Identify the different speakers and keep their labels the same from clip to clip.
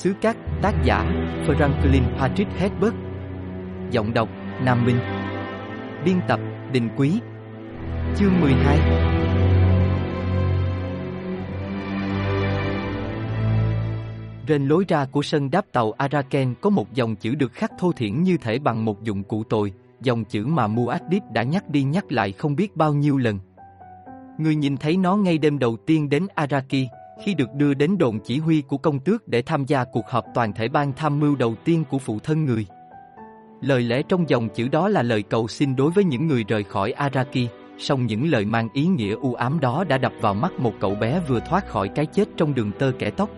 Speaker 1: Xứ Cát, tác giả, Franklin Patrick Hedberg. Giọng đọc, Nam Minh. Biên tập, Đình Quý. Chương 12 Trên lối ra của sân đáp tàu Araken có một dòng chữ được khắc thô thiển như thể bằng một dụng cụ tồi, dòng chữ mà Muad'Dib đã nhắc đi nhắc lại không biết bao nhiêu lần. Người nhìn thấy nó ngay đêm đầu tiên đến Araki, khi được đưa đến đồn chỉ huy của công tước để tham gia cuộc họp toàn thể ban tham mưu đầu tiên của phụ thân người. Lời lẽ trong dòng chữ đó là lời cầu xin đối với những người rời khỏi Araki, song những lời mang ý nghĩa u ám đó đã đập vào mắt một cậu bé vừa thoát khỏi cái chết trong đường tơ kẻ tóc.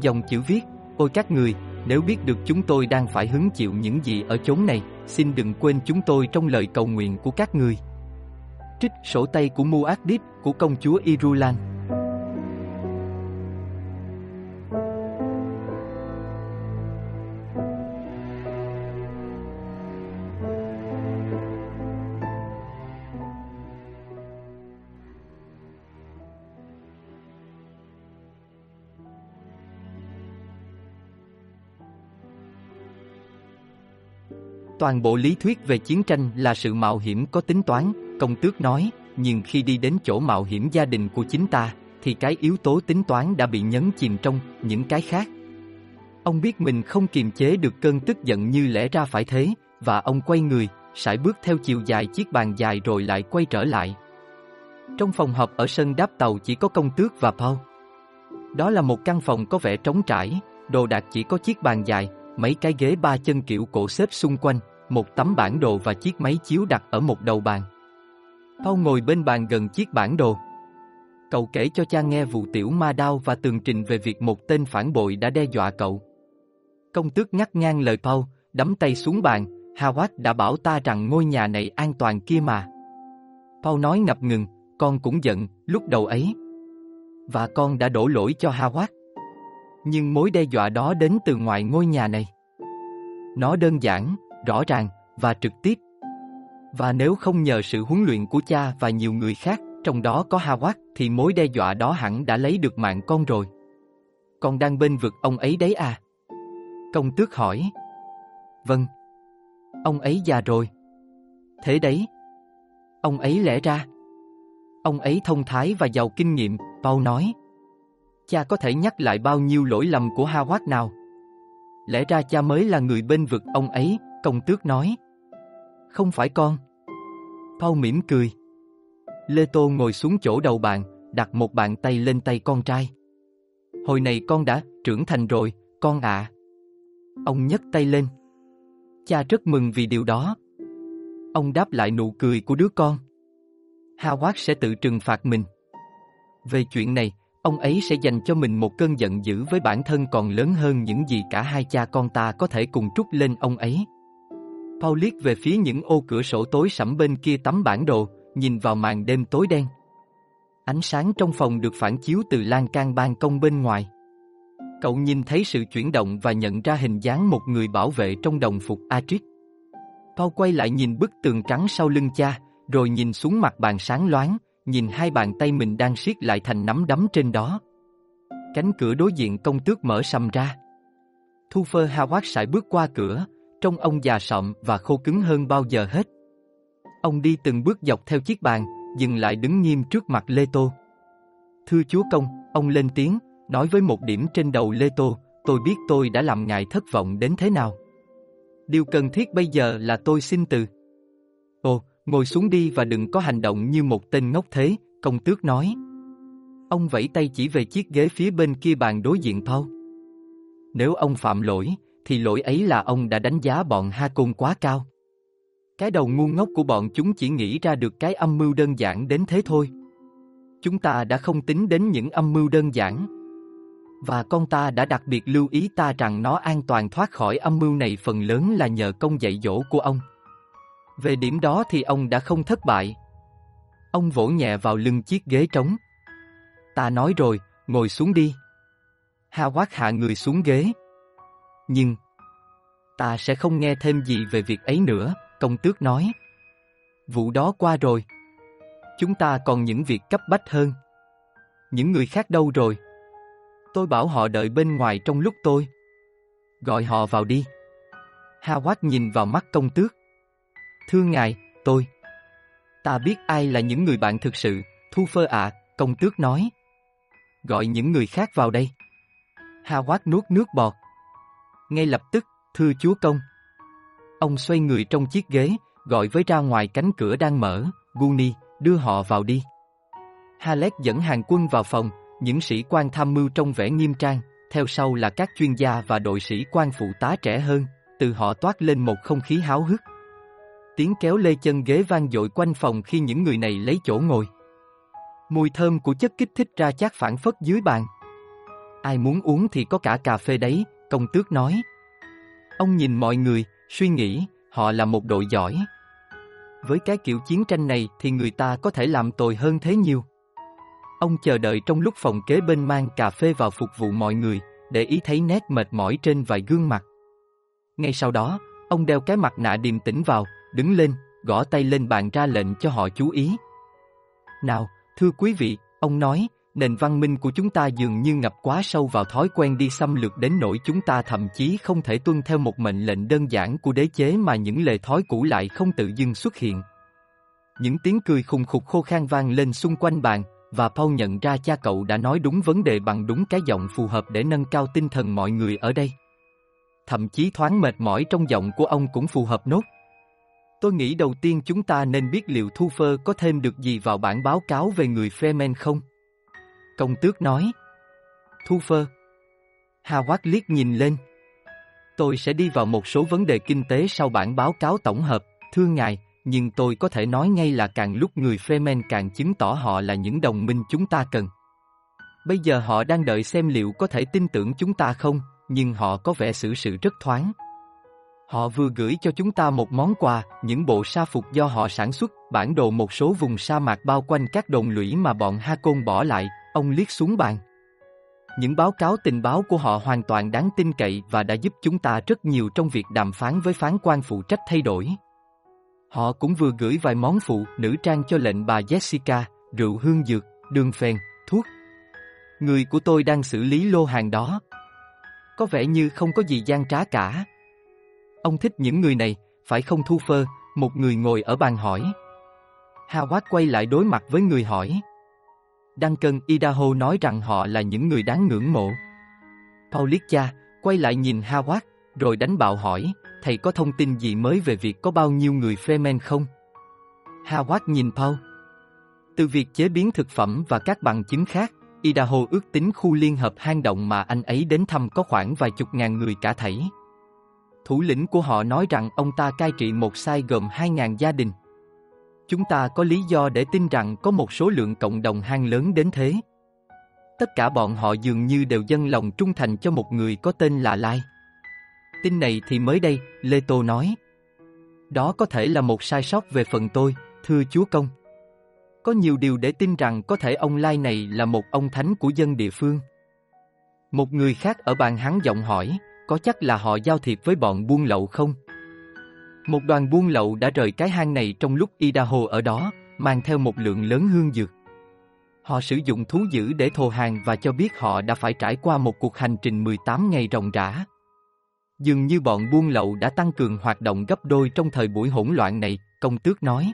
Speaker 1: Dòng chữ viết, ôi các người, nếu biết được chúng tôi đang phải hứng chịu những gì ở chốn này, xin đừng quên chúng tôi trong lời cầu nguyện của các người. Trích sổ tay của Muad'Dib của công chúa Irulan Toàn bộ lý thuyết về chiến tranh là sự mạo hiểm có tính toán, công tước nói, nhưng khi đi đến chỗ mạo hiểm gia đình của chính ta, thì cái yếu tố tính toán đã bị nhấn chìm trong những cái khác. Ông biết mình không kiềm chế được cơn tức giận như lẽ ra phải thế, và ông quay người, sải bước theo chiều dài chiếc bàn dài rồi lại quay trở lại. Trong phòng họp ở sân đáp tàu chỉ có công tước và Paul. Đó là một căn phòng có vẻ trống trải, đồ đạc chỉ có chiếc bàn dài, mấy cái ghế ba chân kiểu cổ xếp xung quanh, một tấm bản đồ và chiếc máy chiếu đặt ở một đầu bàn. Paul ngồi bên bàn gần chiếc bản đồ. Cậu kể cho cha nghe vụ tiểu ma đao và tường trình về việc một tên phản bội đã đe dọa cậu. Công tước ngắt ngang lời Paul, đấm tay xuống bàn, Howard đã bảo ta rằng ngôi nhà này an toàn kia mà. Paul nói ngập ngừng, con cũng giận, lúc đầu ấy. Và con đã đổ lỗi cho Howard. Nhưng mối đe dọa đó đến từ ngoài ngôi nhà này. Nó đơn giản, rõ ràng và trực tiếp. Và nếu không nhờ sự huấn luyện của cha và nhiều người khác, trong đó có Hawat, thì mối đe dọa đó hẳn đã lấy được mạng con rồi. Con đang bên vực ông ấy đấy à? Công tước hỏi. Vâng. Ông ấy già rồi. Thế đấy. Ông ấy lẽ ra. Ông ấy thông thái và giàu kinh nghiệm, Paul nói. Cha có thể nhắc lại bao nhiêu lỗi lầm của Hawat nào? Lẽ ra cha mới là người bên vực ông ấy, công tước nói. Không phải con. Paul mỉm cười. Lê Tô ngồi xuống chỗ đầu bàn, đặt một bàn tay lên tay con trai. Hồi này con đã trưởng thành rồi, con ạ. À. Ông nhấc tay lên. Cha rất mừng vì điều đó. Ông đáp lại nụ cười của đứa con. Hawat sẽ tự trừng phạt mình. Về chuyện này, ông ấy sẽ dành cho mình một cơn giận dữ với bản thân còn lớn hơn những gì cả hai cha con ta có thể cùng trút lên ông ấy. Paul liếc về phía những ô cửa sổ tối sẫm bên kia tấm bản đồ, nhìn vào màn đêm tối đen. Ánh sáng trong phòng được phản chiếu từ lan can ban công bên ngoài. Cậu nhìn thấy sự chuyển động và nhận ra hình dáng một người bảo vệ trong đồng phục Atric. Paul quay lại nhìn bức tường trắng sau lưng cha, rồi nhìn xuống mặt bàn sáng loáng, nhìn hai bàn tay mình đang siết lại thành nắm đấm trên đó. Cánh cửa đối diện công tước mở sầm ra. Thu phơ Howard sải bước qua cửa, trông ông già sọm và khô cứng hơn bao giờ hết. Ông đi từng bước dọc theo chiếc bàn, dừng lại đứng nghiêm trước mặt Lê Tô. Thưa chúa công, ông lên tiếng, nói với một điểm trên đầu Lê Tô, tôi biết tôi đã làm ngài thất vọng đến thế nào. Điều cần thiết bây giờ là tôi xin từ. Ồ, ngồi xuống đi và đừng có hành động như một tên ngốc thế, công tước nói. Ông vẫy tay chỉ về chiếc ghế phía bên kia bàn đối diện Paul. Nếu ông phạm lỗi, thì lỗi ấy là ông đã đánh giá bọn Ha Côn quá cao. Cái đầu ngu ngốc của bọn chúng chỉ nghĩ ra được cái âm mưu đơn giản đến thế thôi. Chúng ta đã không tính đến những âm mưu đơn giản. Và con ta đã đặc biệt lưu ý ta rằng nó an toàn thoát khỏi âm mưu này phần lớn là nhờ công dạy dỗ của ông. Về điểm đó thì ông đã không thất bại. Ông vỗ nhẹ vào lưng chiếc ghế trống. Ta nói rồi, ngồi xuống đi. Howard hạ người xuống ghế. Nhưng, ta sẽ không nghe thêm gì về việc ấy nữa, công tước nói. Vụ đó qua rồi. Chúng ta còn những việc cấp bách hơn. Những người khác đâu rồi? Tôi bảo họ đợi bên ngoài trong lúc tôi. Gọi họ vào đi. Howard nhìn vào mắt công tước. Thưa ngài, tôi. Ta biết ai là những người bạn thực sự, thu phơ ạ, công tước nói. Gọi những người khác vào đây. Ha Hoác nuốt nước bọt. Ngay lập tức, thưa chúa công. Ông xoay người trong chiếc ghế, gọi với ra ngoài cánh cửa đang mở, Guni, đưa họ vào đi. Halek dẫn hàng quân vào phòng, những sĩ quan tham mưu trong vẻ nghiêm trang, theo sau là các chuyên gia và đội sĩ quan phụ tá trẻ hơn, từ họ toát lên một không khí háo hức. Tiếng kéo lê chân ghế vang dội quanh phòng khi những người này lấy chỗ ngồi. Mùi thơm của chất kích thích ra chát phản phất dưới bàn. Ai muốn uống thì có cả cà phê đấy, công tước nói. Ông nhìn mọi người, suy nghĩ, họ là một đội giỏi. Với cái kiểu chiến tranh này thì người ta có thể làm tồi hơn thế nhiều. Ông chờ đợi trong lúc phòng kế bên mang cà phê vào phục vụ mọi người, để ý thấy nét mệt mỏi trên vài gương mặt. Ngay sau đó, ông đeo cái mặt nạ điềm tĩnh vào, đứng lên, gõ tay lên bàn ra lệnh cho họ chú ý. Nào, thưa quý vị, ông nói, nền văn minh của chúng ta dường như ngập quá sâu vào thói quen đi xâm lược đến nỗi chúng ta thậm chí không thể tuân theo một mệnh lệnh đơn giản của đế chế mà những lề thói cũ lại không tự dưng xuất hiện. Những tiếng cười khùng khục khô khan vang lên xung quanh bàn, và Paul nhận ra cha cậu đã nói đúng vấn đề bằng đúng cái giọng phù hợp để nâng cao tinh thần mọi người ở đây. Thậm chí thoáng mệt mỏi trong giọng của ông cũng phù hợp nốt. Tôi nghĩ đầu tiên chúng ta nên biết liệu Thu Phơ có thêm được gì vào bản báo cáo về người fremen không? Công tước nói. Thu Phơ. Howard liếc nhìn lên. Tôi sẽ đi vào một số vấn đề kinh tế sau bản báo cáo tổng hợp, thưa ngài, nhưng tôi có thể nói ngay là càng lúc người fremen càng chứng tỏ họ là những đồng minh chúng ta cần. Bây giờ họ đang đợi xem liệu có thể tin tưởng chúng ta không, nhưng họ có vẻ xử sự rất thoáng. Họ vừa gửi cho chúng ta một món quà, những bộ sa phục do họ sản xuất, bản đồ một số vùng sa mạc bao quanh các đồn lũy mà bọn Ha Côn bỏ lại, ông liếc xuống bàn. Những báo cáo tình báo của họ hoàn toàn đáng tin cậy và đã giúp chúng ta rất nhiều trong việc đàm phán với phán quan phụ trách thay đổi. Họ cũng vừa gửi vài món phụ nữ trang cho lệnh bà Jessica, rượu hương dược, đường phèn, thuốc. Người của tôi đang xử lý lô hàng đó. Có vẻ như không có gì gian trá cả. Ông thích những người này, phải không thu phơ, một người ngồi ở bàn hỏi. Howard quay lại đối mặt với người hỏi. Duncan Idaho nói rằng họ là những người đáng ngưỡng mộ. Paulicha quay lại nhìn Howard, rồi đánh bạo hỏi, thầy có thông tin gì mới về việc có bao nhiêu người fremen không? Howard nhìn Paul. Từ việc chế biến thực phẩm và các bằng chứng khác, Idaho ước tính khu liên hợp hang động mà anh ấy đến thăm có khoảng vài chục ngàn người cả thảy. Thủ lĩnh của họ nói rằng ông ta cai trị một sai gồm 2.000 gia đình. Chúng ta có lý do để tin rằng có một số lượng cộng đồng hang lớn đến thế. Tất cả bọn họ dường như đều dâng lòng trung thành cho một người có tên là Lai. Tin này thì mới đây, Lê Tô nói. Đó có thể là một sai sót về phần tôi, thưa chúa công. Có nhiều điều để tin rằng có thể ông Lai này là một ông thánh của dân địa phương. Một người khác ở bàn hắn giọng hỏi, có chắc là họ giao thiệp với bọn buôn lậu không? Một đoàn buôn lậu đã rời cái hang này trong lúc Idaho ở đó, mang theo một lượng lớn hương dược. Họ sử dụng thú dữ để thồ hàng và cho biết họ đã phải trải qua một cuộc hành trình 18 ngày ròng rã. Dường như bọn buôn lậu đã tăng cường hoạt động gấp đôi trong thời buổi hỗn loạn này, công tước nói.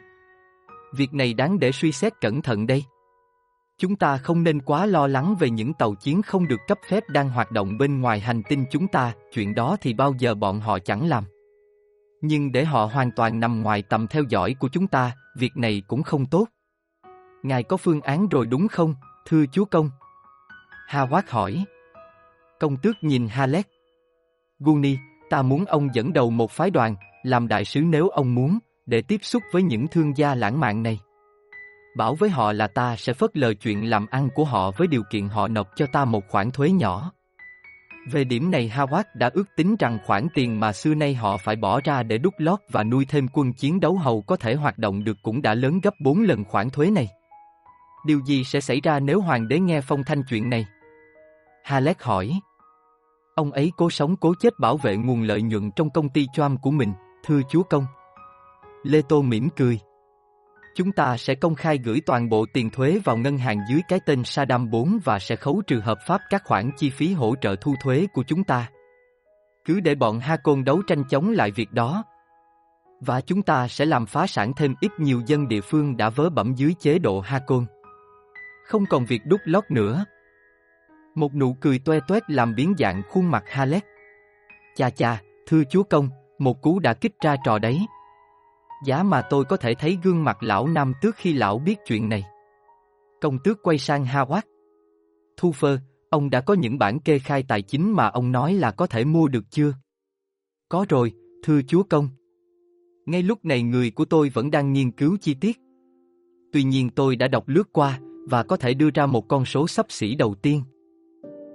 Speaker 1: Việc này đáng để suy xét cẩn thận đây. Chúng ta không nên quá lo lắng về những tàu chiến không được cấp phép đang hoạt động bên ngoài hành tinh chúng ta, chuyện đó thì bao giờ bọn họ chẳng làm. Nhưng để họ hoàn toàn nằm ngoài tầm theo dõi của chúng ta, việc này cũng không tốt. Ngài có phương án rồi đúng không, thưa chúa công? Ha quát hỏi. Công tước nhìn Halek. Guni, ta muốn ông dẫn đầu một phái đoàn, làm đại sứ nếu ông muốn, để tiếp xúc với những thương gia lãng mạn này. Bảo với họ là ta sẽ phớt lờ chuyện làm ăn của họ với điều kiện họ nộp cho ta một khoản thuế nhỏ. Về điểm này Hawat đã ước tính rằng khoản tiền mà xưa nay họ phải bỏ ra để đúc lót và nuôi thêm quân chiến đấu hầu có thể hoạt động được cũng đã lớn gấp 4 lần khoản thuế này. Điều gì sẽ xảy ra nếu hoàng đế nghe phong thanh chuyện này? Halek hỏi. Ông ấy cố sống cố chết bảo vệ nguồn lợi nhuận trong công ty choam của mình, thưa chúa công. Lê Tô mỉm cười chúng ta sẽ công khai gửi toàn bộ tiền thuế vào ngân hàng dưới cái tên Saddam 4 và sẽ khấu trừ hợp pháp các khoản chi phí hỗ trợ thu thuế của chúng ta. Cứ để bọn Hakon đấu tranh chống lại việc đó. Và chúng ta sẽ làm phá sản thêm ít nhiều dân địa phương đã vớ bẩm dưới chế độ Hakon. Không còn việc đút lót nữa. Một nụ cười toe toét làm biến dạng khuôn mặt Halek. Cha cha, thưa chúa công, một cú đã kích ra trò đấy. Giá mà tôi có thể thấy gương mặt lão nam tước khi lão biết chuyện này. Công tước quay sang Howard. Thu phơ, ông đã có những bản kê khai tài chính mà ông nói là có thể mua được chưa? Có rồi, thưa chúa công. Ngay lúc này người của tôi vẫn đang nghiên cứu chi tiết. Tuy nhiên tôi đã đọc lướt qua và có thể đưa ra một con số sắp xỉ đầu tiên.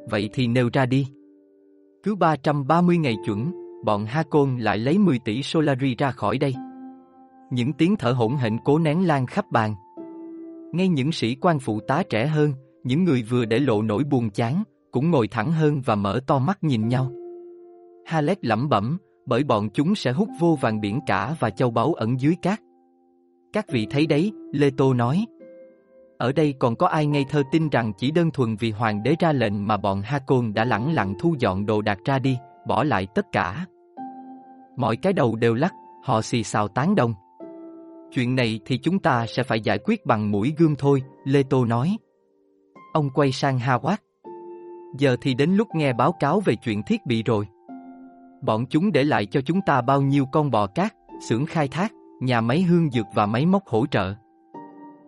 Speaker 1: Vậy thì nêu ra đi. Cứ 330 ngày chuẩn, bọn Hakon lại lấy 10 tỷ Solari ra khỏi đây. Những tiếng thở hỗn hển cố nén lan khắp bàn. Ngay những sĩ quan phụ tá trẻ hơn, những người vừa để lộ nỗi buồn chán, cũng ngồi thẳng hơn và mở to mắt nhìn nhau. halet lẩm bẩm, bởi bọn chúng sẽ hút vô vàng biển cả và châu báu ẩn dưới cát. Các vị thấy đấy, Lê Tô nói. Ở đây còn có ai ngây thơ tin rằng chỉ đơn thuần vì hoàng đế ra lệnh mà bọn Hakon đã lẳng lặng thu dọn đồ đạc ra đi, bỏ lại tất cả. Mọi cái đầu đều lắc, họ xì xào tán đồng. Chuyện này thì chúng ta sẽ phải giải quyết bằng mũi gương thôi, Lê Tô nói. Ông quay sang Howard. Giờ thì đến lúc nghe báo cáo về chuyện thiết bị rồi. Bọn chúng để lại cho chúng ta bao nhiêu con bò cát, xưởng khai thác, nhà máy hương dược và máy móc hỗ trợ.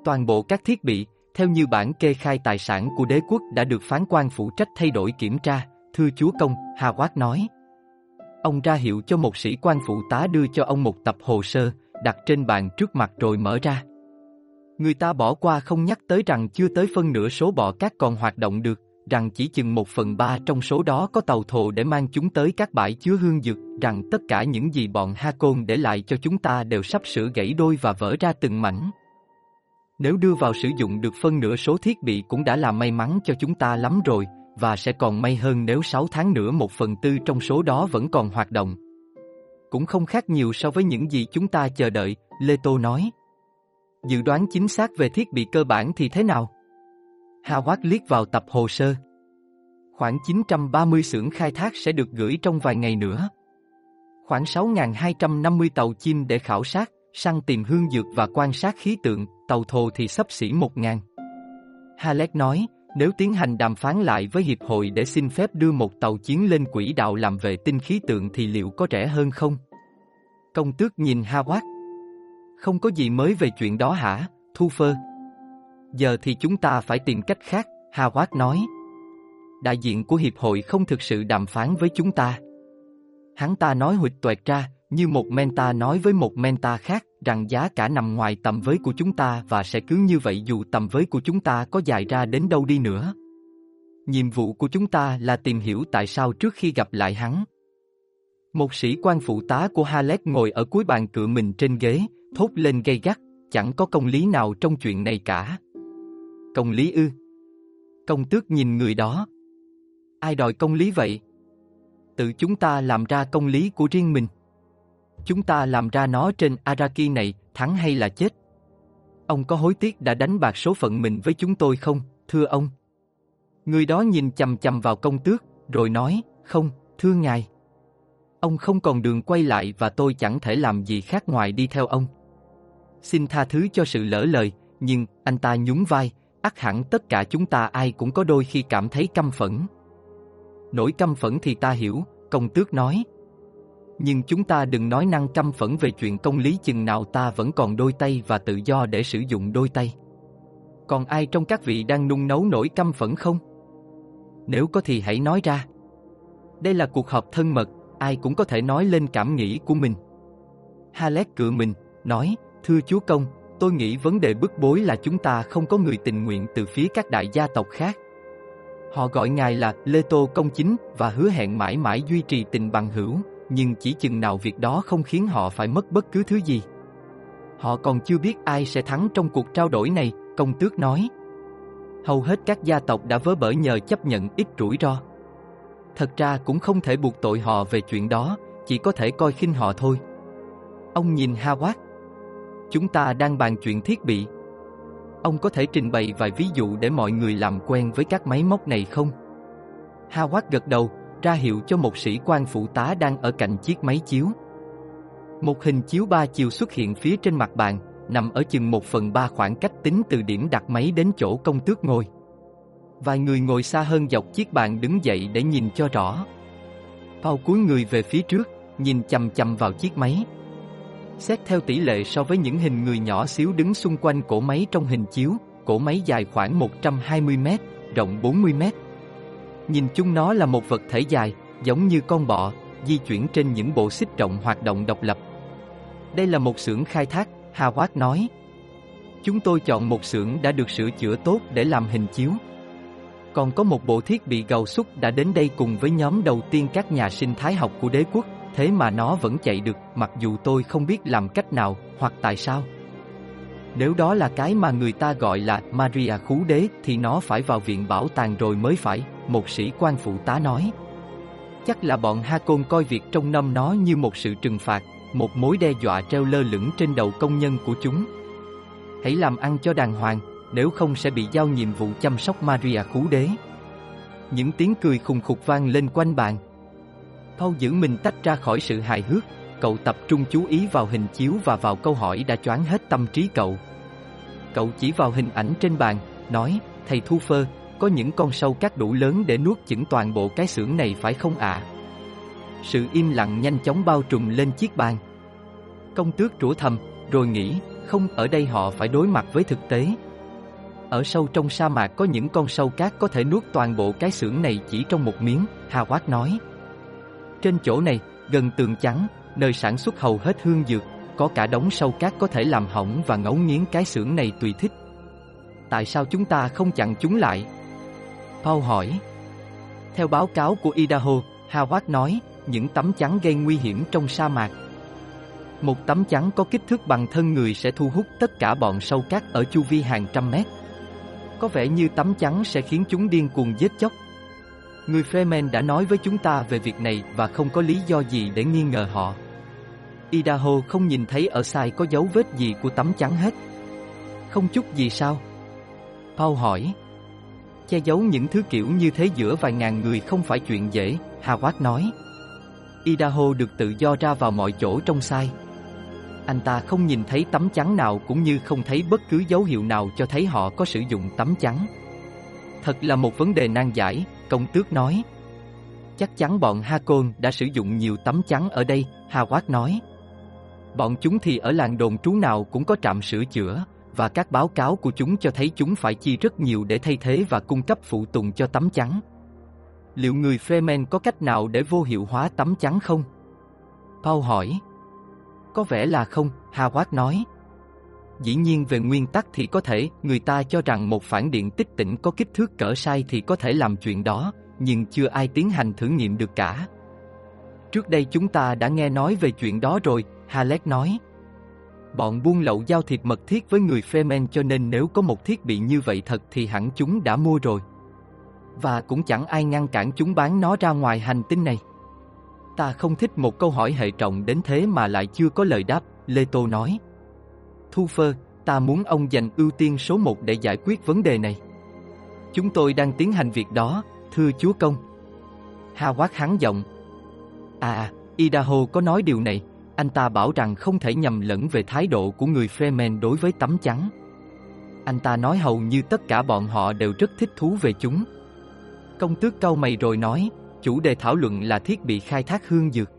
Speaker 1: Toàn bộ các thiết bị, theo như bản kê khai tài sản của đế quốc đã được phán quan phụ trách thay đổi kiểm tra, thưa chúa công, Howard nói. Ông ra hiệu cho một sĩ quan phụ tá đưa cho ông một tập hồ sơ, đặt trên bàn trước mặt rồi mở ra. Người ta bỏ qua không nhắc tới rằng chưa tới phân nửa số bọ cát còn hoạt động được, rằng chỉ chừng một phần ba trong số đó có tàu thồ để mang chúng tới các bãi chứa hương dược, rằng tất cả những gì bọn Hakon để lại cho chúng ta đều sắp sửa gãy đôi và vỡ ra từng mảnh. Nếu đưa vào sử dụng được phân nửa số thiết bị cũng đã là may mắn cho chúng ta lắm rồi, và sẽ còn may hơn nếu 6 tháng nữa một phần tư trong số đó vẫn còn hoạt động. Cũng không khác nhiều so với những gì chúng ta chờ đợi, Lê Tô nói. Dự đoán chính xác về thiết bị cơ bản thì thế nào? Howard liếc vào tập hồ sơ. Khoảng 930 xưởng khai thác sẽ được gửi trong vài ngày nữa. Khoảng 6.250 tàu chim để khảo sát, săn tìm hương dược và quan sát khí tượng, tàu thồ thì sắp xỉ 1.000. Halleck nói, nếu tiến hành đàm phán lại với Hiệp hội để xin phép đưa một tàu chiến lên quỹ đạo làm vệ tinh khí tượng thì liệu có rẻ hơn không? Công tước nhìn Howard. Không có gì mới về chuyện đó hả, Thu Phơ? Giờ thì chúng ta phải tìm cách khác, Howard nói. Đại diện của Hiệp hội không thực sự đàm phán với chúng ta. Hắn ta nói huỵch toẹt ra, như một menta nói với một menta khác, rằng giá cả nằm ngoài tầm với của chúng ta và sẽ cứ như vậy dù tầm với của chúng ta có dài ra đến đâu đi nữa. Nhiệm vụ của chúng ta là tìm hiểu tại sao trước khi gặp lại hắn. Một sĩ quan phụ tá của Halleck ngồi ở cuối bàn cựa mình trên ghế, thốt lên gay gắt, chẳng có công lý nào trong chuyện này cả. Công lý ư? Công tước nhìn người đó. Ai đòi công lý vậy? Tự chúng ta làm ra công lý của riêng mình. Chúng ta làm ra nó trên Araki này, thắng hay là chết? Ông có hối tiếc đã đánh bạc số phận mình với chúng tôi không, thưa ông? Người đó nhìn chầm chầm vào công tước, rồi nói, không, thưa ngài. Ông không còn đường quay lại và tôi chẳng thể làm gì khác ngoài đi theo ông. Xin tha thứ cho sự lỡ lời, nhưng anh ta nhún vai, ắt hẳn tất cả chúng ta ai cũng có đôi khi cảm thấy căm phẫn. Nỗi căm phẫn thì ta hiểu, công tước nói. Nhưng chúng ta đừng nói năng căm phẫn về chuyện công lý chừng nào ta vẫn còn đôi tay và tự do để sử dụng đôi tay. Còn ai trong các vị đang nung nấu nỗi căm phẫn không? Nếu có thì hãy nói ra. Đây là cuộc họp thân mật, ai cũng có thể nói lên cảm nghĩ của mình. Halet cựa mình, nói, thưa chúa công, tôi nghĩ vấn đề bức bối là chúng ta không có người tình nguyện từ phía các đại gia tộc khác. Họ gọi ngài là Lê Tô Công Chính và hứa hẹn mãi mãi duy trì tình bằng hữu, nhưng chỉ chừng nào việc đó không khiến họ phải mất bất cứ thứ gì. Họ còn chưa biết ai sẽ thắng trong cuộc trao đổi này, công tước nói. Hầu hết các gia tộc đã vớ bởi nhờ chấp nhận ít rủi ro. Thật ra cũng không thể buộc tội họ về chuyện đó, chỉ có thể coi khinh họ thôi. Ông nhìn Howard. chúng ta đang bàn chuyện thiết bị. Ông có thể trình bày vài ví dụ để mọi người làm quen với các máy móc này không? Howard gật đầu, ra hiệu cho một sĩ quan phụ tá đang ở cạnh chiếc máy chiếu. Một hình chiếu ba chiều xuất hiện phía trên mặt bàn, nằm ở chừng một phần ba khoảng cách tính từ điểm đặt máy đến chỗ công tước ngồi. Vài người ngồi xa hơn dọc chiếc bàn đứng dậy để nhìn cho rõ. Paul cúi người về phía trước, nhìn chầm chầm vào chiếc máy. Xét theo tỷ lệ so với những hình người nhỏ xíu đứng xung quanh cổ máy trong hình chiếu, cổ máy dài khoảng 120 mét, rộng 40 mét. Nhìn chung nó là một vật thể dài, giống như con bọ, di chuyển trên những bộ xích rộng hoạt động độc lập. Đây là một xưởng khai thác, Howard nói. Chúng tôi chọn một xưởng đã được sửa chữa tốt để làm hình chiếu. Còn có một bộ thiết bị gầu xúc đã đến đây cùng với nhóm đầu tiên các nhà sinh thái học của đế quốc, thế mà nó vẫn chạy được mặc dù tôi không biết làm cách nào hoặc tại sao. Nếu đó là cái mà người ta gọi là Maria Khú Đế thì nó phải vào viện bảo tàng rồi mới phải, một sĩ quan phụ tá nói. Chắc là bọn Ha Côn coi việc trong năm nó như một sự trừng phạt, một mối đe dọa treo lơ lửng trên đầu công nhân của chúng. Hãy làm ăn cho đàng hoàng, nếu không sẽ bị giao nhiệm vụ chăm sóc Maria Khú Đế. Những tiếng cười khùng khục vang lên quanh bàn. Paul giữ mình tách ra khỏi sự hài hước, cậu tập trung chú ý vào hình chiếu và vào câu hỏi đã choáng hết tâm trí cậu. Cậu chỉ vào hình ảnh trên bàn, nói, thầy Thu Phơ, có những con sâu cát đủ lớn để nuốt chửng toàn bộ cái xưởng này phải không ạ? Sự im lặng nhanh chóng bao trùm lên chiếc bàn. Công tước rủa thầm, rồi nghĩ, không ở đây họ phải đối mặt với thực tế. Ở sâu trong sa mạc có những con sâu cát có thể nuốt toàn bộ cái xưởng này chỉ trong một miếng, Howard nói. Trên chỗ này, gần tường trắng, nơi sản xuất hầu hết hương dược, có cả đống sâu cát có thể làm hỏng và ngấu nghiến cái xưởng này tùy thích. Tại sao chúng ta không chặn chúng lại? Paul hỏi. Theo báo cáo của Idaho, Howard nói, những tấm chắn gây nguy hiểm trong sa mạc. Một tấm chắn có kích thước bằng thân người sẽ thu hút tất cả bọn sâu cát ở chu vi hàng trăm mét. Có vẻ như tấm chắn sẽ khiến chúng điên cuồng giết chóc. Người Freeman đã nói với chúng ta về việc này và không có lý do gì để nghi ngờ họ. Idaho không nhìn thấy ở sai có dấu vết gì của tấm chắn hết. Không chút gì sao? Paul hỏi. Che giấu những thứ kiểu như thế giữa vài ngàn người không phải chuyện dễ, Howard nói. Idaho được tự do ra vào mọi chỗ trong sai. Anh ta không nhìn thấy tấm chắn nào cũng như không thấy bất cứ dấu hiệu nào cho thấy họ có sử dụng tấm chắn. Thật là một vấn đề nan giải, công tước nói. Chắc chắn bọn Hakon đã sử dụng nhiều tấm chắn ở đây, Hawat nói. Bọn chúng thì ở làng đồn trú nào cũng có trạm sửa chữa, và các báo cáo của chúng cho thấy chúng phải chi rất nhiều để thay thế và cung cấp phụ tùng cho tấm chắn. Liệu người Freeman có cách nào để vô hiệu hóa tấm chắn không? Paul hỏi. Có vẻ là không, Howard nói. Dĩ nhiên về nguyên tắc thì có thể, người ta cho rằng một phản điện tích tĩnh có kích thước cỡ sai thì có thể làm chuyện đó, nhưng chưa ai tiến hành thử nghiệm được cả. Trước đây chúng ta đã nghe nói về chuyện đó rồi, Halleck nói. Bọn buôn lậu giao thiệp mật thiết với người Fremen cho nên nếu có một thiết bị như vậy thật thì hẳn chúng đã mua rồi. Và cũng chẳng ai ngăn cản chúng bán nó ra ngoài hành tinh này. Ta không thích một câu hỏi hệ trọng đến thế mà lại chưa có lời đáp, Lê Tô nói. Thu Phơ, ta muốn ông dành ưu tiên số một để giải quyết vấn đề này. Chúng tôi đang tiến hành việc đó, thưa chúa công. Howard hắn giọng. À, à, Idaho có nói điều này, anh ta bảo rằng không thể nhầm lẫn về thái độ của người Freeman đối với tấm chắn. Anh ta nói hầu như tất cả bọn họ đều rất thích thú về chúng. Công tước cau mày rồi nói, chủ đề thảo luận là thiết bị khai thác hương dược.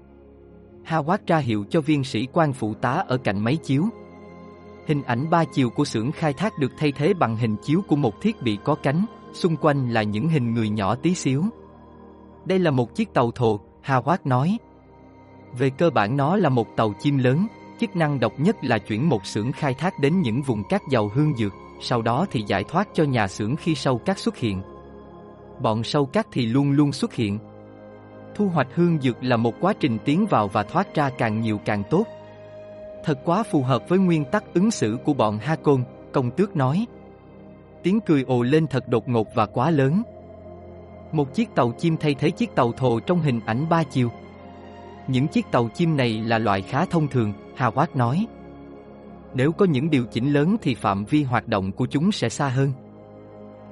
Speaker 1: Hawat ra hiệu cho viên sĩ quan phụ tá ở cạnh máy chiếu. Hình ảnh ba chiều của xưởng khai thác được thay thế bằng hình chiếu của một thiết bị có cánh, xung quanh là những hình người nhỏ tí xíu. Đây là một chiếc tàu thồ, Hawat nói. Về cơ bản nó là một tàu chim lớn, chức năng độc nhất là chuyển một xưởng khai thác đến những vùng cát giàu hương dược, sau đó thì giải thoát cho nhà xưởng khi sâu cát xuất hiện. Bọn sâu cát thì luôn luôn xuất hiện. Thu hoạch hương dược là một quá trình tiến vào và thoát ra càng nhiều càng tốt. Thật quá phù hợp với nguyên tắc ứng xử của bọn Ha Côn, công tước nói. Tiếng cười ồ lên thật đột ngột và quá lớn. Một chiếc tàu chim thay thế chiếc tàu thồ trong hình ảnh ba chiều. Những chiếc tàu chim này là loại khá thông thường, Howard nói. Nếu có những điều chỉnh lớn thì phạm vi hoạt động của chúng sẽ xa hơn.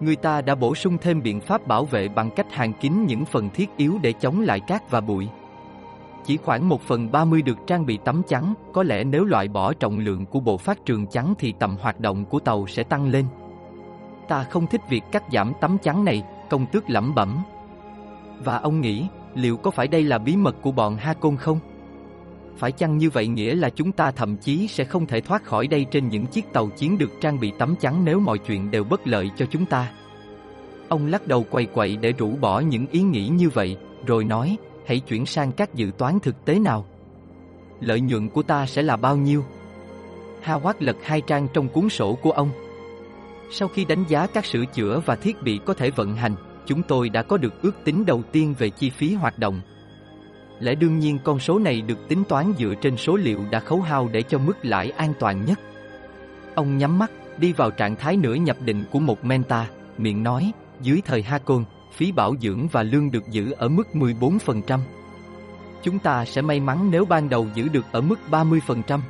Speaker 1: Người ta đã bổ sung thêm biện pháp bảo vệ bằng cách hàn kín những phần thiết yếu để chống lại cát và bụi. Chỉ khoảng 1 phần 30 được trang bị tấm chắn, có lẽ nếu loại bỏ trọng lượng của bộ phát trường chắn thì tầm hoạt động của tàu sẽ tăng lên. Ta không thích việc cắt giảm tấm chắn này, công tước lẩm bẩm. Và ông nghĩ, liệu có phải đây là bí mật của bọn Ha Côn không? Phải chăng như vậy nghĩa là chúng ta thậm chí sẽ không thể thoát khỏi đây trên những chiếc tàu chiến được trang bị tấm chắn nếu mọi chuyện đều bất lợi cho chúng ta? Ông lắc đầu quay quậy để rũ bỏ những ý nghĩ như vậy, rồi nói, hãy chuyển sang các dự toán thực tế nào. Lợi nhuận của ta sẽ là bao nhiêu? Howard lật hai trang trong cuốn sổ của ông. Sau khi đánh giá các sửa chữa và thiết bị có thể vận hành, chúng tôi đã có được ước tính đầu tiên về chi phí hoạt động. Lẽ đương nhiên con số này được tính toán dựa trên số liệu đã khấu hao để cho mức lãi an toàn nhất. Ông nhắm mắt, đi vào trạng thái nửa nhập định của một menta, miệng nói, dưới thời Hakon, phí bảo dưỡng và lương được giữ ở mức 14%. Chúng ta sẽ may mắn nếu ban đầu giữ được ở mức 30%.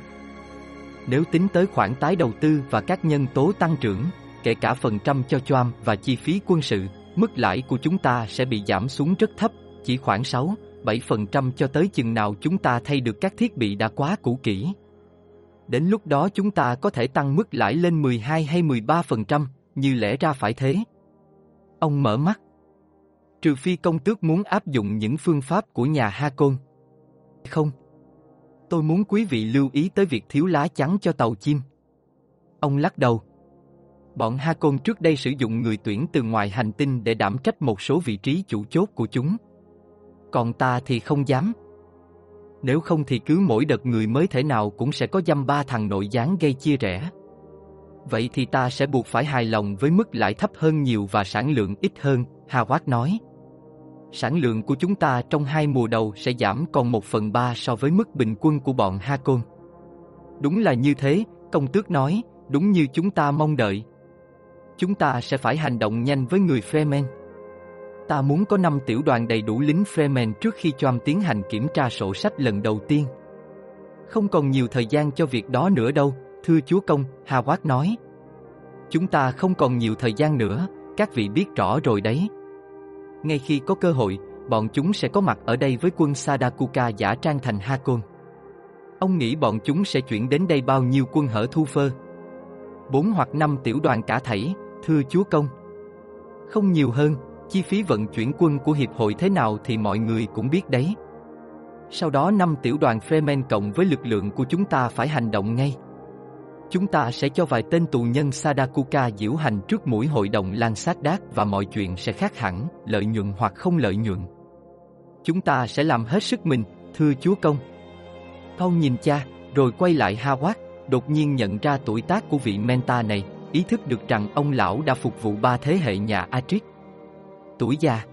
Speaker 1: Nếu tính tới khoản tái đầu tư và các nhân tố tăng trưởng, kể cả phần trăm cho choam và chi phí quân sự, mức lãi của chúng ta sẽ bị giảm xuống rất thấp, chỉ khoảng 6, 7% cho tới chừng nào chúng ta thay được các thiết bị đã quá cũ kỹ. Đến lúc đó chúng ta có thể tăng mức lãi lên 12 hay 13%, như lẽ ra phải thế. Ông mở mắt. Trừ phi công tước muốn áp dụng những phương pháp của nhà Ha Côn. Không. Tôi muốn quý vị lưu ý tới việc thiếu lá chắn cho tàu chim. Ông lắc đầu. Bọn Ha Côn trước đây sử dụng người tuyển từ ngoài hành tinh để đảm trách một số vị trí chủ chốt của chúng. Còn ta thì không dám. Nếu không thì cứ mỗi đợt người mới thể nào cũng sẽ có dăm ba thằng nội gián gây chia rẽ. Vậy thì ta sẽ buộc phải hài lòng với mức lãi thấp hơn nhiều và sản lượng ít hơn, Howard nói. Sản lượng của chúng ta trong hai mùa đầu sẽ giảm còn một phần ba so với mức bình quân của bọn Hakon. Đúng là như thế, công tước nói, đúng như chúng ta mong đợi. Chúng ta sẽ phải hành động nhanh với người Fremen. Ta muốn có 5 tiểu đoàn đầy đủ lính Fremen trước khi Choam tiến hành kiểm tra sổ sách lần đầu tiên. Không còn nhiều thời gian cho việc đó nữa đâu, thưa chúa công, hawat nói. Chúng ta không còn nhiều thời gian nữa, các vị biết rõ rồi đấy. Ngay khi có cơ hội, bọn chúng sẽ có mặt ở đây với quân Sadakuka giả trang thành Hakon. Ông nghĩ bọn chúng sẽ chuyển đến đây bao nhiêu quân hở thu phơ? Bốn hoặc năm tiểu đoàn cả thảy, thưa chúa công. Không nhiều hơn, chi phí vận chuyển quân của hiệp hội thế nào thì mọi người cũng biết đấy. Sau đó năm tiểu đoàn Fremen cộng với lực lượng của chúng ta phải hành động ngay. Chúng ta sẽ cho vài tên tù nhân Sadakuka diễu hành trước mũi hội đồng Lan Sát Đát và mọi chuyện sẽ khác hẳn, lợi nhuận hoặc không lợi nhuận. Chúng ta sẽ làm hết sức mình, thưa chúa công. Paul nhìn cha, rồi quay lại Howard, đột nhiên nhận ra tuổi tác của vị Menta này, ý thức được rằng ông lão đã phục vụ ba thế hệ nhà Atric. Tuổi già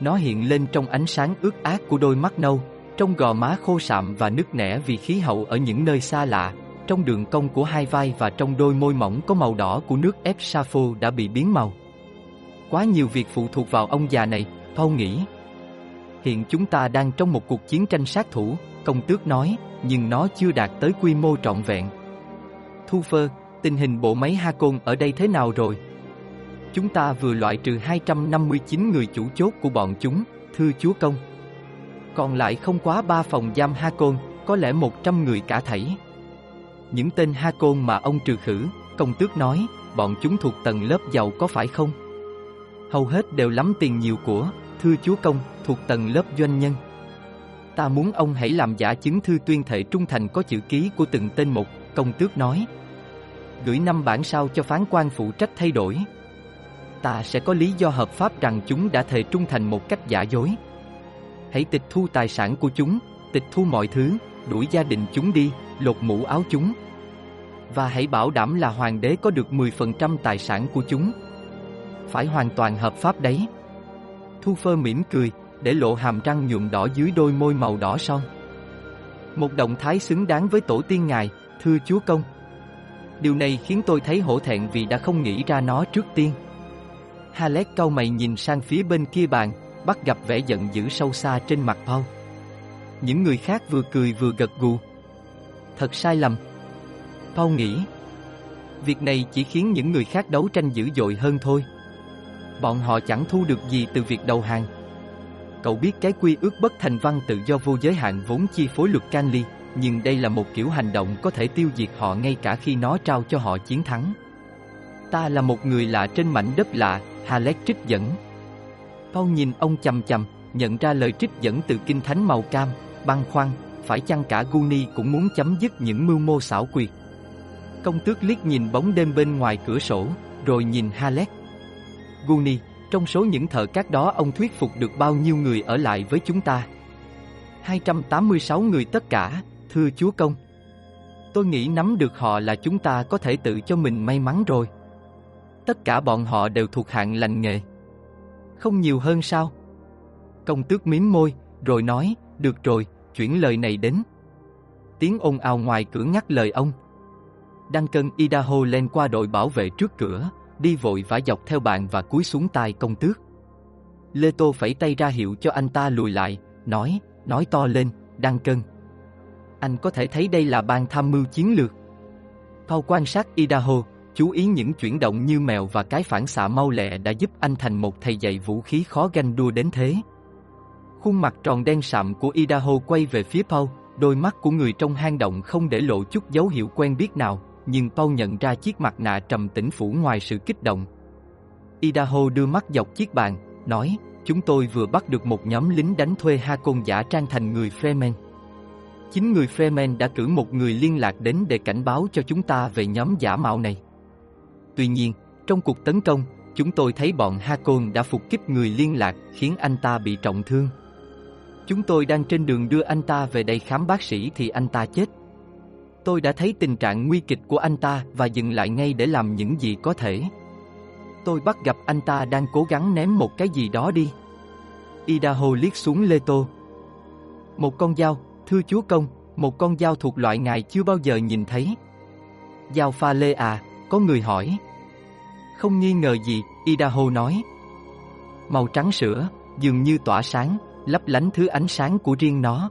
Speaker 1: Nó hiện lên trong ánh sáng ướt át của đôi mắt nâu, trong gò má khô sạm và nứt nẻ vì khí hậu ở những nơi xa lạ, trong đường cong của hai vai và trong đôi môi mỏng có màu đỏ của nước ép Sappho đã bị biến màu. Quá nhiều việc phụ thuộc vào ông già này, Paul nghĩ. Hiện chúng ta đang trong một cuộc chiến tranh sát thủ, công tước nói, nhưng nó chưa đạt tới quy mô trọn vẹn. Thu Phơ, tình hình bộ máy Hakon ở đây thế nào rồi? Chúng ta vừa loại trừ 259 người chủ chốt của bọn chúng, thưa chúa công. Còn lại không quá ba phòng giam Hakon, có lẽ 100 người cả thảy. Những tên ha côn mà ông trừ khử, công tước nói, bọn chúng thuộc tầng lớp giàu có phải không? Hầu hết đều lắm tiền nhiều của, thưa chúa công, thuộc tầng lớp doanh nhân. Ta muốn ông hãy làm giả chứng thư tuyên thệ trung thành có chữ ký của từng tên một, công tước nói. Gửi năm bản sao cho phán quan phụ trách thay đổi. Ta sẽ có lý do hợp pháp rằng chúng đã thề trung thành một cách giả dối. Hãy tịch thu tài sản của chúng, tịch thu mọi thứ, đuổi gia đình chúng đi, lột mũ áo chúng. Và hãy bảo đảm là hoàng đế có được 10% tài sản của chúng. Phải hoàn toàn hợp pháp đấy. Thu Phơ mỉm cười, để lộ hàm răng nhuộm đỏ dưới đôi môi màu đỏ son. Một động thái xứng đáng với tổ tiên ngài, thưa chúa công. Điều này khiến tôi thấy hổ thẹn vì đã không nghĩ ra nó trước tiên. Halet cau mày nhìn sang phía bên kia bàn, bắt gặp vẻ giận dữ sâu xa trên mặt Paul. Những người khác vừa cười vừa gật gù. Thật sai lầm. Paul nghĩ. Việc này chỉ khiến những người khác đấu tranh dữ dội hơn thôi. Bọn họ chẳng thu được gì từ việc đầu hàng. Cậu biết cái quy ước bất thành văn tự do vô giới hạn vốn chi phối luật Canly, nhưng đây là một kiểu hành động có thể tiêu diệt họ ngay cả khi nó trao cho họ chiến thắng. Ta là một người lạ trên mảnh đất lạ, Halleck trích dẫn. Paul nhìn ông chầm chầm, nhận ra lời trích dẫn từ kinh thánh màu cam, băng khoăn, phải chăng cả Guni cũng muốn chấm dứt những mưu mô xảo quyệt. Công tước liếc nhìn bóng đêm bên ngoài cửa sổ, rồi nhìn Halleck. Guni, trong số những thợ cát đó ông thuyết phục được bao nhiêu người ở lại với chúng ta? 286 người tất cả, thưa chúa công. Tôi nghĩ nắm được họ là chúng ta có thể tự cho mình may mắn rồi. Tất cả bọn họ đều thuộc hạng lành nghề. Không nhiều hơn sao? Công tước mím môi, rồi nói, được rồi, chuyển lời này đến. Tiếng ồn ào ngoài cửa ngắt lời ông. Đăng cân Idaho lên qua đội bảo vệ trước cửa, đi vội vã dọc theo bàn và cúi xuống tai công tước. Lê Tô phẩy tay ra hiệu cho anh ta lùi lại, nói, nói to lên, Đăng cân. Anh có thể thấy đây là ban tham mưu chiến lược. Paul quan sát Idaho, chú ý những chuyển động như mèo và cái phản xạ mau lẹ đã giúp anh thành một thầy dạy vũ khí khó ganh đua đến thế. Khuôn mặt tròn đen sạm của Idaho quay về phía Paul, đôi mắt của người trong hang động không để lộ chút dấu hiệu quen biết nào, nhưng Paul nhận ra chiếc mặt nạ trầm tĩnh phủ ngoài sự kích động. Idaho đưa mắt dọc chiếc bàn, nói, chúng tôi vừa bắt được một nhóm lính đánh thuê Hakon giả trang thành người Fremen. Chính người Fremen đã cử một người liên lạc đến để cảnh báo cho chúng ta về nhóm giả mạo này. Tuy nhiên, trong cuộc tấn công, chúng tôi thấy bọn Hakon đã phục kích người liên lạc khiến anh ta bị trọng thương. Chúng tôi đang trên đường đưa anh ta về đây khám bác sĩ thì anh ta chết. Tôi đã thấy tình trạng nguy kịch của anh ta và dừng lại ngay để làm những gì có thể. Tôi bắt gặp anh ta đang cố gắng ném một cái gì đó đi. Idaho liếc xuống Lê Tô. Một con dao, thưa chúa công, một con dao thuộc loại ngài chưa bao giờ nhìn thấy. Dao pha lê à, có người hỏi. Không nghi ngờ gì, Idaho nói. Màu trắng sữa, dường như tỏa sáng, lấp lánh thứ ánh sáng của riêng nó.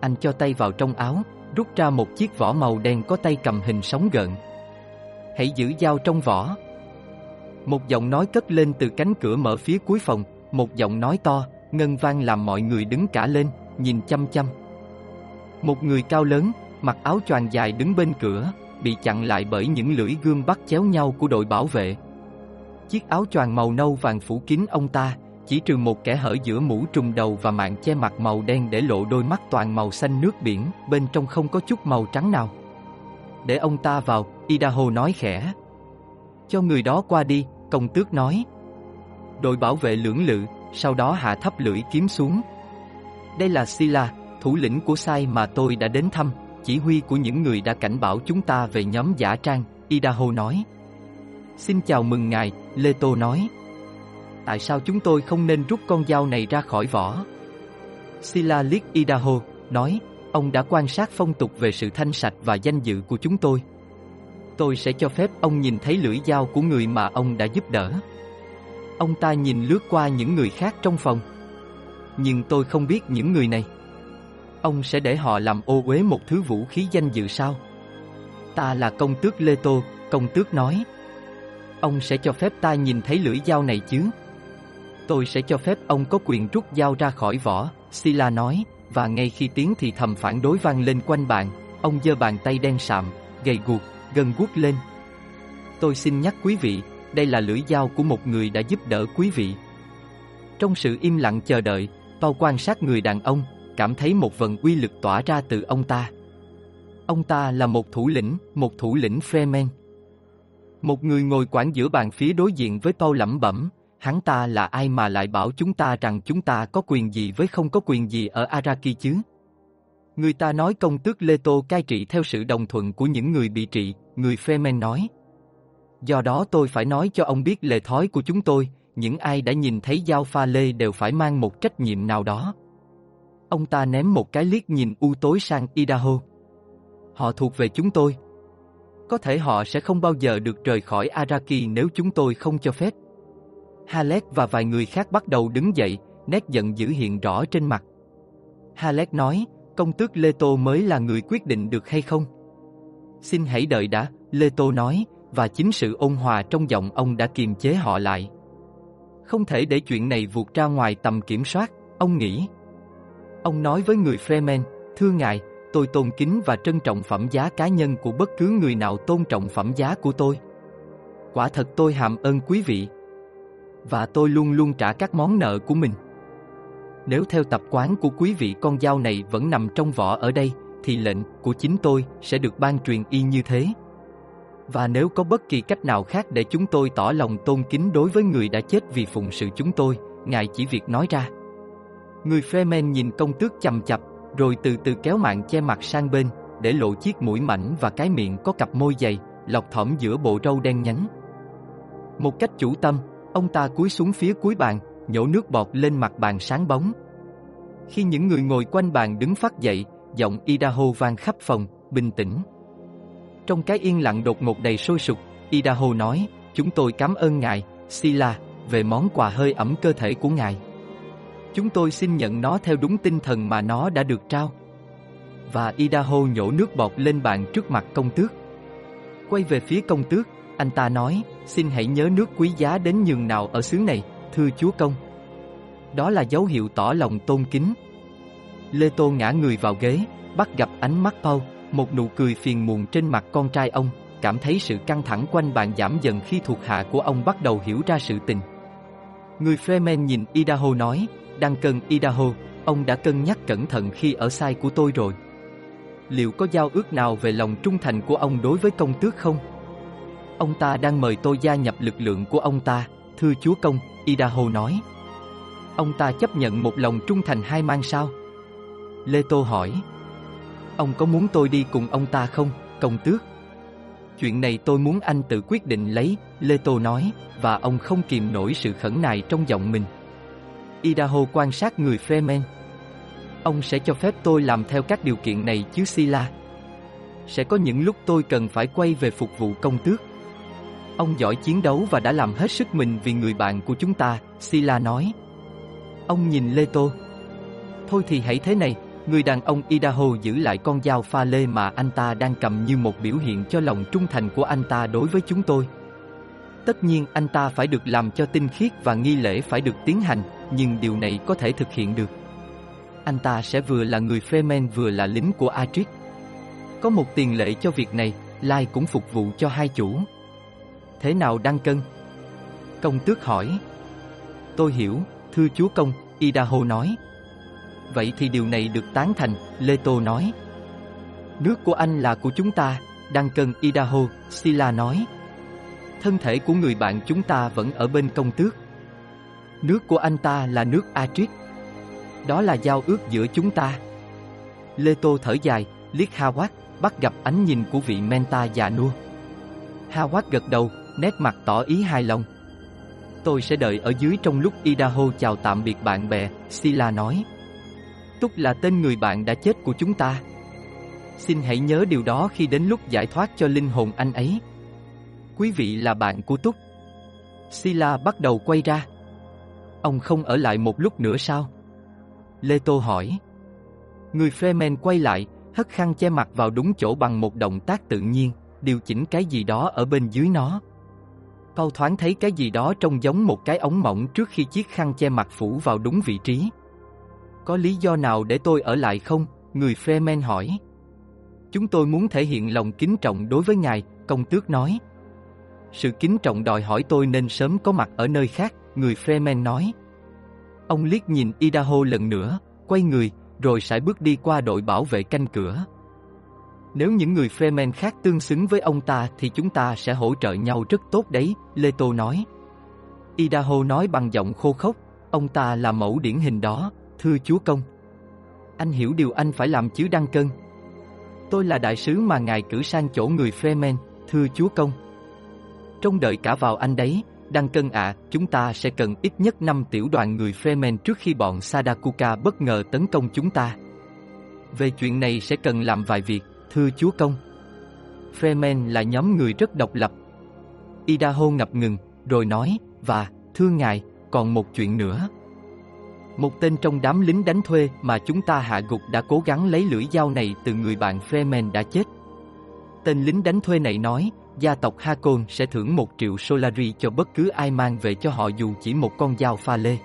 Speaker 1: Anh cho tay vào trong áo, rút ra một chiếc vỏ màu đen có tay cầm hình sóng gợn. Hãy giữ dao trong vỏ. Một giọng nói cất lên từ cánh cửa mở phía cuối phòng, một giọng nói to, ngân vang làm mọi người đứng cả lên, nhìn chăm chăm. Một người cao lớn, mặc áo choàng dài đứng bên cửa, bị chặn lại bởi những lưỡi gươm bắt chéo nhau của đội bảo vệ. Chiếc áo choàng màu nâu vàng phủ kín ông ta, chỉ trừ một kẻ hở giữa mũ trùm đầu và mạng che mặt màu đen để lộ đôi mắt toàn màu xanh nước biển, bên trong không có chút màu trắng nào. Để ông ta vào, Idaho nói khẽ. Cho người đó qua đi, công tước nói. Đội bảo vệ lưỡng lự, sau đó hạ thấp lưỡi kiếm xuống. Đây là Sila, thủ lĩnh của sai mà tôi đã đến thăm, chỉ huy của những người đã cảnh báo chúng ta về nhóm giả trang, Idaho nói. Xin chào mừng ngài, Lê Tô nói. Tại sao chúng tôi không nên rút con dao này ra khỏi vỏ? Sila liếc Idaho, nói, ông đã quan sát phong tục về sự thanh sạch và danh dự của chúng tôi. Tôi sẽ cho phép ông nhìn thấy lưỡi dao của người mà ông đã giúp đỡ. Ông ta nhìn lướt qua những người khác trong phòng. Nhưng tôi không biết những người này. Ông sẽ để họ làm ô uế một thứ vũ khí danh dự sao? Ta là công tước Lê Tô, công tước nói. Ông sẽ cho phép ta nhìn thấy lưỡi dao này chứ? Tôi sẽ cho phép ông có quyền rút dao ra khỏi vỏ, Sila nói, và ngay khi tiếng thì thầm phản đối vang lên quanh bàn, ông giơ bàn tay đen sạm, gầy guộc, gần guốc lên. Tôi xin nhắc quý vị, đây là lưỡi dao của một người đã giúp đỡ quý vị. Trong sự im lặng chờ đợi, Paul quan sát người đàn ông, cảm thấy một vần uy lực tỏa ra từ ông ta. Ông ta là một thủ lĩnh, một thủ lĩnh Fremen. Một người ngồi quản giữa bàn phía đối diện với Paul lẩm bẩm, hắn ta là ai mà lại bảo chúng ta rằng chúng ta có quyền gì với không có quyền gì ở Araki chứ? Người ta nói công tước Lê Tô cai trị theo sự đồng thuận của những người bị trị, người Fremen nói. Do đó tôi phải nói cho ông biết lệ thói của chúng tôi, những ai đã nhìn thấy dao pha lê đều phải mang một trách nhiệm nào đó. Ông ta ném một cái liếc nhìn u tối sang Idaho. Họ thuộc về chúng tôi. Có thể họ sẽ không bao giờ được rời khỏi Araki nếu chúng tôi không cho phép. Halek và vài người khác bắt đầu đứng dậy, nét giận dữ hiện rõ trên mặt. Halek nói, công tước Leto mới là người quyết định được hay không? Xin hãy đợi đã, Leto nói, và chính sự ôn hòa trong giọng ông đã kiềm chế họ lại. Không thể để chuyện này vụt ra ngoài tầm kiểm soát, ông nghĩ. Ông nói với người Fremen, thưa ngài, tôi tôn kính và trân trọng phẩm giá cá nhân của bất cứ người nào tôn trọng phẩm giá của tôi. Quả thật tôi hàm ơn quý vị. Và tôi luôn luôn trả các món nợ của mình. Nếu theo tập quán của quý vị con dao này vẫn nằm trong vỏ ở đây, thì lệnh của chính tôi sẽ được ban truyền y như thế. Và nếu có bất kỳ cách nào khác để chúng tôi tỏ lòng tôn kính đối với người đã chết vì phụng sự chúng tôi, ngài chỉ việc nói ra. Người Freeman nhìn công tước chầm chập, rồi từ từ kéo mạng che mặt sang bên, để lộ chiếc mũi mảnh và cái miệng có cặp môi dày, lọc thỏm giữa bộ râu đen nhánh. Một cách chủ tâm, ông ta cúi xuống phía cuối bàn, nhổ nước bọt lên mặt bàn sáng bóng. Khi những người ngồi quanh bàn đứng phát dậy, giọng Idaho vang khắp phòng, bình tĩnh. Trong cái yên lặng đột ngột đầy sôi sục, Idaho nói, chúng tôi cảm ơn ngài, Sila, về món quà hơi ẩm cơ thể của ngài. Chúng tôi xin nhận nó theo đúng tinh thần mà nó đã được trao. Và Idaho nhổ nước bọt lên bàn trước mặt công tước. Quay về phía công tước, anh ta nói, xin hãy nhớ nước quý giá đến nhường nào ở xứ này, thưa chúa công. Đó là dấu hiệu tỏ lòng tôn kính. Lê Tô ngã người vào ghế, bắt gặp ánh mắt Paul, một nụ cười phiền muộn trên mặt con trai ông, cảm thấy sự căng thẳng quanh bàn giảm dần khi thuộc hạ của ông bắt đầu hiểu ra sự tình. Người Freeman nhìn Idaho nói, đang cân Idaho, ông đã cân nhắc cẩn thận khi ở sai của tôi rồi. Liệu có giao ước nào về lòng trung thành của ông đối với công tước không? Ông ta đang mời tôi gia nhập lực lượng của ông ta, thưa chúa công, Idaho nói. Ông ta chấp nhận một lòng trung thành hai mang sao? Lê Tô hỏi. Ông có muốn tôi đi cùng ông ta không, công tước? Chuyện này tôi muốn anh tự quyết định lấy, Lê Tô nói, và ông không kìm nổi sự khẩn nài trong giọng mình. Idaho quan sát người Freeman. Ông sẽ cho phép tôi làm theo các điều kiện này chứ Sila. Sẽ có những lúc tôi cần phải quay về phục vụ công tước. Ông giỏi chiến đấu và đã làm hết sức mình vì người bạn của chúng ta, Sila nói. Ông nhìn Lê Tô. Thôi thì hãy thế này, người đàn ông Idaho giữ lại con dao pha lê mà anh ta đang cầm như một biểu hiện cho lòng trung thành của anh ta đối với chúng tôi. Tất nhiên anh ta phải được làm cho tinh khiết và nghi lễ phải được tiến hành, nhưng điều này có thể thực hiện được. Anh ta sẽ vừa là người Freeman vừa là lính của Atric. Có một tiền lệ cho việc này, Lai cũng phục vụ cho hai chủ. Thế nào đăng cân? Công tước hỏi. Tôi hiểu, thưa chúa công, Idaho nói. Vậy thì điều này được tán thành, Lê Tô nói. Nước của anh là của chúng ta, đăng cân Idaho, Sila nói. Thân thể của người bạn chúng ta vẫn ở bên công tước. Nước của anh ta là nước Atric. Đó là giao ước giữa chúng ta. Lê Tô thở dài, liếc Howard, bắt gặp ánh nhìn của vị Menta già nua. Howard gật đầu, nét mặt tỏ ý hài lòng. Tôi sẽ đợi ở dưới trong lúc Idaho chào tạm biệt bạn bè, Sila nói. Túc là tên người bạn đã chết của chúng ta. Xin hãy nhớ điều đó khi đến lúc giải thoát cho linh hồn anh ấy. Quý vị là bạn của Túc. Sila bắt đầu quay ra. Ông không ở lại một lúc nữa sao? Lê Tô hỏi. Người Freeman quay lại, hất khăn che mặt vào đúng chỗ bằng một động tác tự nhiên, điều chỉnh cái gì đó ở bên dưới nó. Câu thoáng thấy cái gì đó trông giống một cái ống mỏng trước khi chiếc khăn che mặt phủ vào đúng vị trí. Có lý do nào để tôi ở lại không? Người Freeman hỏi. Chúng tôi muốn thể hiện lòng kính trọng đối với ngài, công tước nói. Sự kính trọng đòi hỏi tôi nên sớm có mặt ở nơi khác, người Freeman nói. Ông liếc nhìn Idaho lần nữa, quay người, rồi sải bước đi qua đội bảo vệ canh cửa. Nếu những người Freeman khác tương xứng với ông ta thì chúng ta sẽ hỗ trợ nhau rất tốt đấy, Lê Tô nói. Idaho nói bằng giọng khô khốc, ông ta là mẫu điển hình đó, thưa chúa công. Anh hiểu điều anh phải làm chứ đăng cân. Tôi là đại sứ mà ngài cử sang chỗ người Freeman, thưa chúa công. Trông đợi cả vào anh đấy, Đăng cân ạ, chúng ta sẽ cần ít nhất 5 tiểu đoàn người Fremen trước khi bọn Sadakuka bất ngờ tấn công chúng ta. Về chuyện này sẽ cần làm vài việc, thưa chúa công. Fremen là nhóm người rất độc lập. Idaho ngập ngừng, rồi nói, và, thưa ngài, còn một chuyện nữa. Một tên trong đám lính đánh thuê mà chúng ta hạ gục đã cố gắng lấy lưỡi dao này từ người bạn Fremen đã chết. Tên lính đánh thuê này nói, gia tộc Hakon sẽ thưởng một triệu Solari cho bất cứ ai mang về cho họ dù chỉ một con dao pha lê.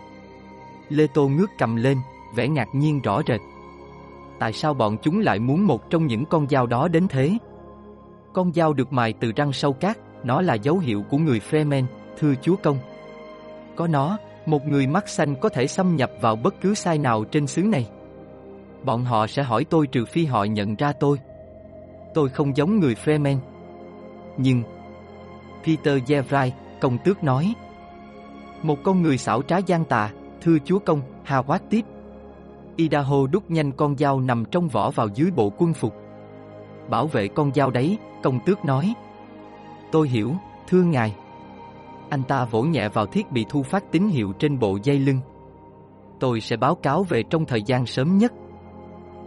Speaker 1: Lê Tô ngước cầm lên, vẻ ngạc nhiên rõ rệt. Tại sao bọn chúng lại muốn một trong những con dao đó đến thế? Con dao được mài từ răng sâu cát, nó là dấu hiệu của người Fremen, thưa chúa công. Có nó, một người mắt xanh có thể xâm nhập vào bất cứ sai nào trên xứ này. Bọn họ sẽ hỏi tôi trừ phi họ nhận ra tôi. Tôi không giống người Fremen. Nhưng, Peter Jevrai, công tước nói, một con người xảo trá gian tà, thưa chúa công, Hà Quát tiếp. Idaho đút nhanh con dao nằm trong vỏ vào dưới bộ quân phục. Bảo vệ con dao đấy, công tước nói. Tôi hiểu, thưa ngài. Anh ta vỗ nhẹ vào thiết bị thu phát tín hiệu trên bộ dây lưng. Tôi sẽ báo cáo về trong thời gian sớm nhất.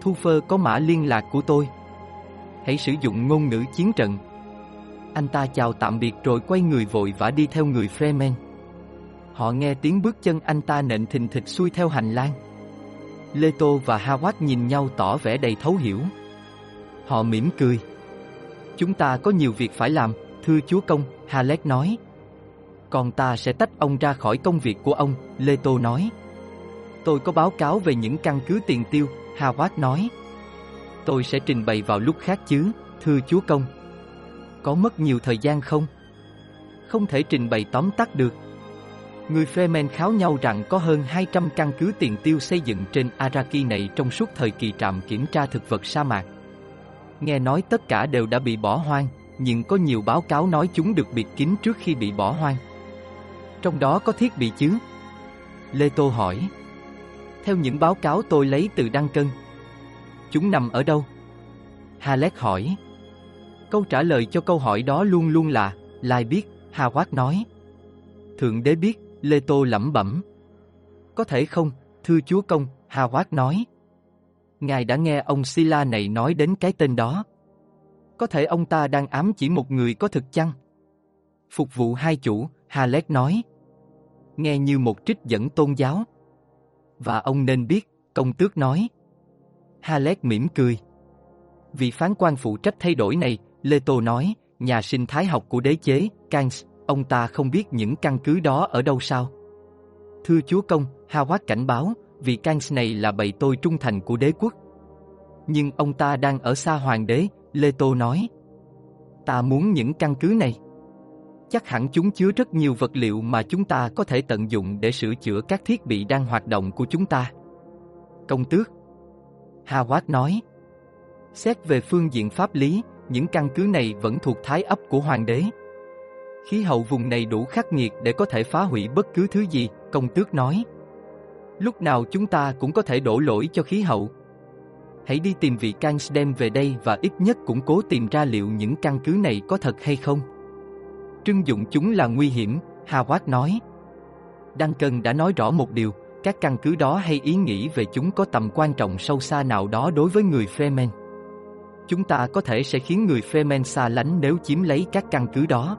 Speaker 1: Thu phơ có mã liên lạc của tôi. Hãy sử dụng ngôn ngữ chiến trận. Anh ta chào tạm biệt rồi quay người vội vã đi theo người Freeman. Họ nghe tiếng bước chân anh ta nện thình thịch xuôi theo hành lang. Lê Tô và Hawat nhìn nhau tỏ vẻ đầy thấu hiểu. Họ mỉm cười. Chúng ta có nhiều việc phải làm, thưa chúa công, Halek nói. Còn ta sẽ tách ông ra khỏi công việc của ông, Lê Tô nói. Tôi có báo cáo về những căn cứ tiền tiêu, Hawat nói. Tôi sẽ trình bày vào lúc khác chứ, thưa chúa công. Có mất nhiều thời gian không? Không thể trình bày tóm tắt được. Người Fremen kháo nhau rằng có hơn 200 căn cứ tiền tiêu xây dựng trên Araki này trong suốt thời kỳ trạm kiểm tra thực vật sa mạc. Nghe nói tất cả đều đã bị bỏ hoang, nhưng có nhiều báo cáo nói chúng được bịt kín trước khi bị bỏ hoang. Trong đó có thiết bị chứ? Lê Tô hỏi. Theo những báo cáo tôi lấy từ Đăng Cân. Chúng nằm ở đâu? Halek hỏi. Câu trả lời cho câu hỏi đó luôn luôn là, Lai biết, hà quát nói. Thượng đế biết, Lê Tô lẩm bẩm. Có thể không, thưa chúa công, hà quát nói. Ngài đã nghe ông Sila này nói đến cái tên đó. Có thể ông ta đang ám chỉ một người có thực chăng? Phục vụ hai chủ, hà lét nói. Nghe như một trích dẫn tôn giáo. Và ông nên biết, công tước nói. Halek mỉm cười. Vị phán quan phụ trách thay đổi này, Lê Tô nói, nhà sinh thái học của đế chế, Kangs, ông ta không biết những căn cứ đó ở đâu sao? Thưa chúa công, Hawat cảnh báo, vì Kangs này là bầy tôi trung thành của đế quốc. Nhưng ông ta đang ở xa hoàng đế, Lê Tô nói. Ta muốn những căn cứ này. Chắc hẳn chúng chứa rất nhiều vật liệu mà chúng ta có thể tận dụng để sửa chữa các thiết bị đang hoạt động của chúng ta. Công tước Hawat nói Xét về phương diện pháp lý, những căn cứ này vẫn thuộc thái ấp của hoàng đế. Khí hậu vùng này đủ khắc nghiệt để có thể phá hủy bất cứ thứ gì, công tước nói. Lúc nào chúng ta cũng có thể đổ lỗi cho khí hậu. Hãy đi tìm vị Kans đem về đây và ít nhất cũng cố tìm ra liệu những căn cứ này có thật hay không. Trưng dụng chúng là nguy hiểm, Howard nói. Đăng Cân đã nói rõ một điều, các căn cứ đó hay ý nghĩ về chúng có tầm quan trọng sâu xa nào đó đối với người Fremen. Chúng ta có thể sẽ khiến người Fremen xa lánh nếu chiếm lấy các căn cứ đó.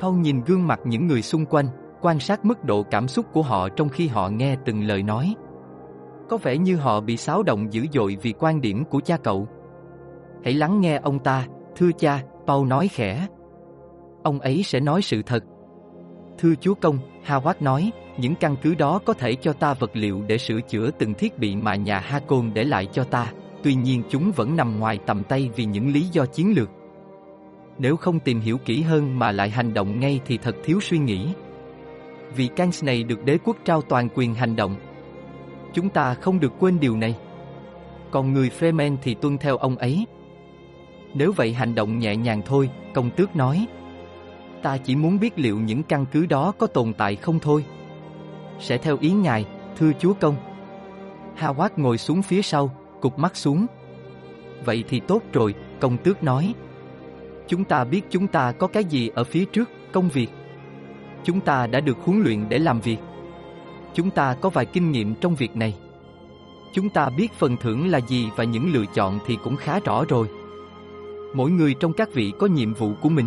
Speaker 1: Paul nhìn gương mặt những người xung quanh, quan sát mức độ cảm xúc của họ trong khi họ nghe từng lời nói. Có vẻ như họ bị xáo động dữ dội vì quan điểm của cha cậu. Hãy lắng nghe ông ta, thưa cha, Paul nói khẽ. Ông ấy sẽ nói sự thật. Thưa chúa công, Howard nói, những căn cứ đó có thể cho ta vật liệu để sửa chữa từng thiết bị mà nhà Hakon để lại cho ta, tuy nhiên chúng vẫn nằm ngoài tầm tay vì những lý do chiến lược. Nếu không tìm hiểu kỹ hơn mà lại hành động ngay thì thật thiếu suy nghĩ. Vì Kans này được đế quốc trao toàn quyền hành động. Chúng ta không được quên điều này. Còn người Fremen thì tuân theo ông ấy. Nếu vậy hành động nhẹ nhàng thôi, công tước nói. Ta chỉ muốn biết liệu những căn cứ đó có tồn tại không thôi. Sẽ theo ý ngài, thưa chúa công. Howard ngồi xuống phía sau, cục mắt xuống. Vậy thì tốt rồi, công tước nói. Chúng ta biết chúng ta có cái gì ở phía trước, công việc. Chúng ta đã được huấn luyện để làm việc. Chúng ta có vài kinh nghiệm trong việc này. Chúng ta biết phần thưởng là gì và những lựa chọn thì cũng khá rõ rồi. Mỗi người trong các vị có nhiệm vụ của mình.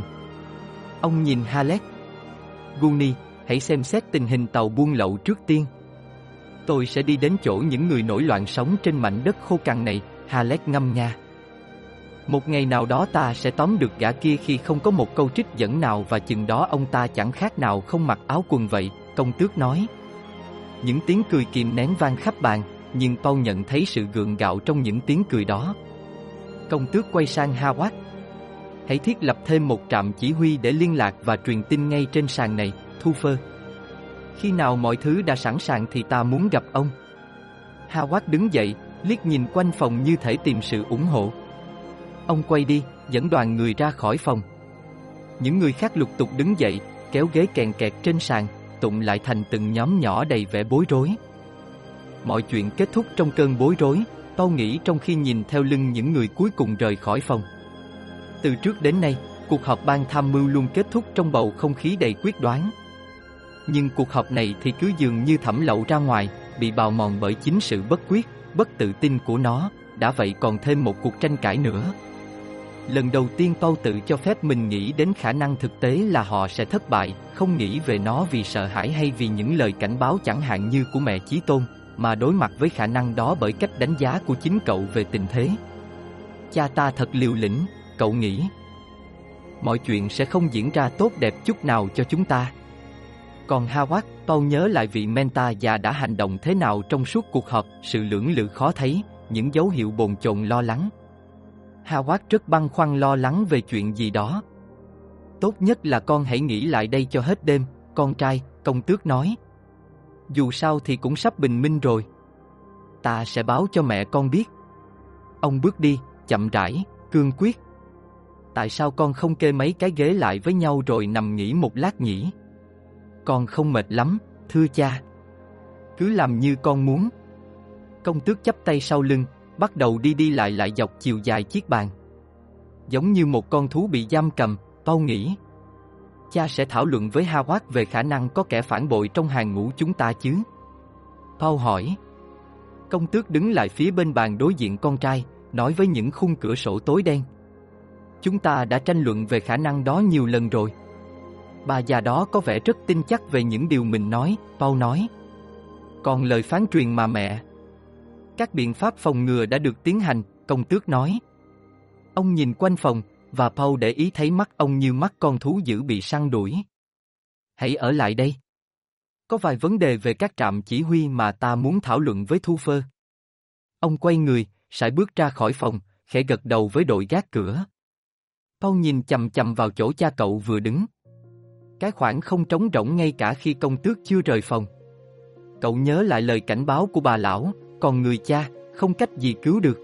Speaker 1: Ông nhìn Halet. Guni, hãy xem xét tình hình tàu buôn lậu trước tiên. Tôi sẽ đi đến chỗ những người nổi loạn sống trên mảnh đất khô cằn này, Halek ngâm nga. Một ngày nào đó ta sẽ tóm được gã kia khi không có một câu trích dẫn nào và chừng đó ông ta chẳng khác nào không mặc áo quần vậy, công tước nói. Những tiếng cười kìm nén vang khắp bàn, nhưng Paul nhận thấy sự gượng gạo trong những tiếng cười đó. Công tước quay sang Hawat. Hãy thiết lập thêm một trạm chỉ huy để liên lạc và truyền tin ngay trên sàn này, Thu Phơ. Khi nào mọi thứ đã sẵn sàng thì ta muốn gặp ông. Howard đứng dậy, liếc nhìn quanh phòng như thể tìm sự ủng hộ. Ông quay đi, dẫn đoàn người ra khỏi phòng. Những người khác lục tục đứng dậy, kéo ghế kèn kẹt trên sàn, tụng lại thành từng nhóm nhỏ đầy vẻ bối rối. Mọi chuyện kết thúc trong cơn bối rối, Tao nghĩ trong khi nhìn theo lưng những người cuối cùng rời khỏi phòng. Từ trước đến nay, cuộc họp ban tham mưu luôn kết thúc trong bầu không khí đầy quyết đoán. Nhưng cuộc họp này thì cứ dường như thẩm lậu ra ngoài, bị bào mòn bởi chính sự bất quyết, bất tự tin của nó, đã vậy còn thêm một cuộc tranh cãi nữa. Lần đầu tiên Paul tự cho phép mình nghĩ đến khả năng thực tế là họ sẽ thất bại, không nghĩ về nó vì sợ hãi hay vì những lời cảnh báo chẳng hạn như của mẹ Chí Tôn, mà đối mặt với khả năng đó bởi cách đánh giá của chính cậu về tình thế. Cha ta thật liều lĩnh, cậu nghĩ. Mọi chuyện sẽ không diễn ra tốt đẹp chút nào cho chúng ta. Còn Hawat, Paul nhớ lại vị Menta già đã hành động thế nào trong suốt cuộc họp, sự lưỡng lự khó thấy, những dấu hiệu bồn chồn lo lắng. Hawat rất băn khoăn lo lắng về chuyện gì đó. Tốt nhất là con hãy nghĩ lại đây cho hết đêm, con trai, công tước nói. Dù sao thì cũng sắp bình minh rồi. Ta sẽ báo cho mẹ con biết. Ông bước đi, chậm rãi, cương quyết. Tại sao con không kê mấy cái ghế lại với nhau rồi nằm nghỉ một lát nhỉ? Con không mệt lắm, thưa cha. Cứ làm như con muốn. Công tước chắp tay sau lưng, bắt đầu đi đi lại lại dọc chiều dài chiếc bàn. Giống như một con thú bị giam cầm, Paul nghĩ. Cha sẽ thảo luận với Hawat về khả năng có kẻ phản bội trong hàng ngũ chúng ta chứ? Paul hỏi. Công tước đứng lại phía bên bàn đối diện con trai, nói với những khung cửa sổ tối đen. Chúng ta đã tranh luận về khả năng đó nhiều lần rồi. Bà già đó có vẻ rất tin chắc về những điều mình nói, Paul nói. Còn lời phán truyền mà mẹ. Các biện pháp phòng ngừa đã được tiến hành, công tước nói. Ông nhìn quanh phòng, và Paul để ý thấy mắt ông như mắt con thú dữ bị săn đuổi. Hãy ở lại đây. Có vài vấn đề về các trạm chỉ huy mà ta muốn thảo luận với Thu Phơ. Ông quay người, sải bước ra khỏi phòng, khẽ gật đầu với đội gác cửa. Paul nhìn chầm chầm vào chỗ cha cậu vừa đứng. Cái khoảng không trống rỗng ngay cả khi công tước chưa rời phòng. Cậu nhớ lại lời cảnh báo của bà lão, còn người cha, không cách gì cứu được.